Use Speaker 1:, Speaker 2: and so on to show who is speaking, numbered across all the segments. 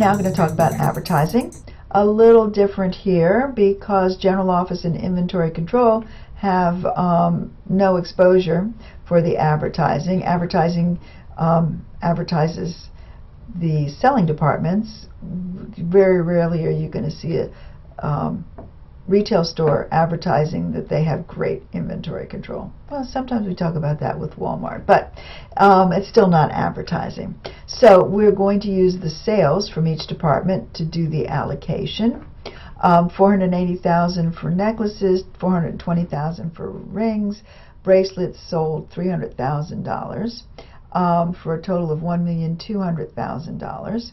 Speaker 1: now going to talk about advertising. A little different here because General Office and Inventory Control have um, no exposure for the advertising. Advertising um, advertises the selling departments. Very rarely are you going to see it. Um, retail store advertising that they have great inventory control. Well, sometimes we talk about that with Walmart, but um, it's still not advertising. So we're going to use the sales from each department to do the allocation. Um, 480,000 for necklaces, 420,000 for rings, bracelets sold $300,000 um, for a total of $1,200,000.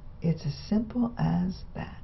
Speaker 1: It's as simple as that.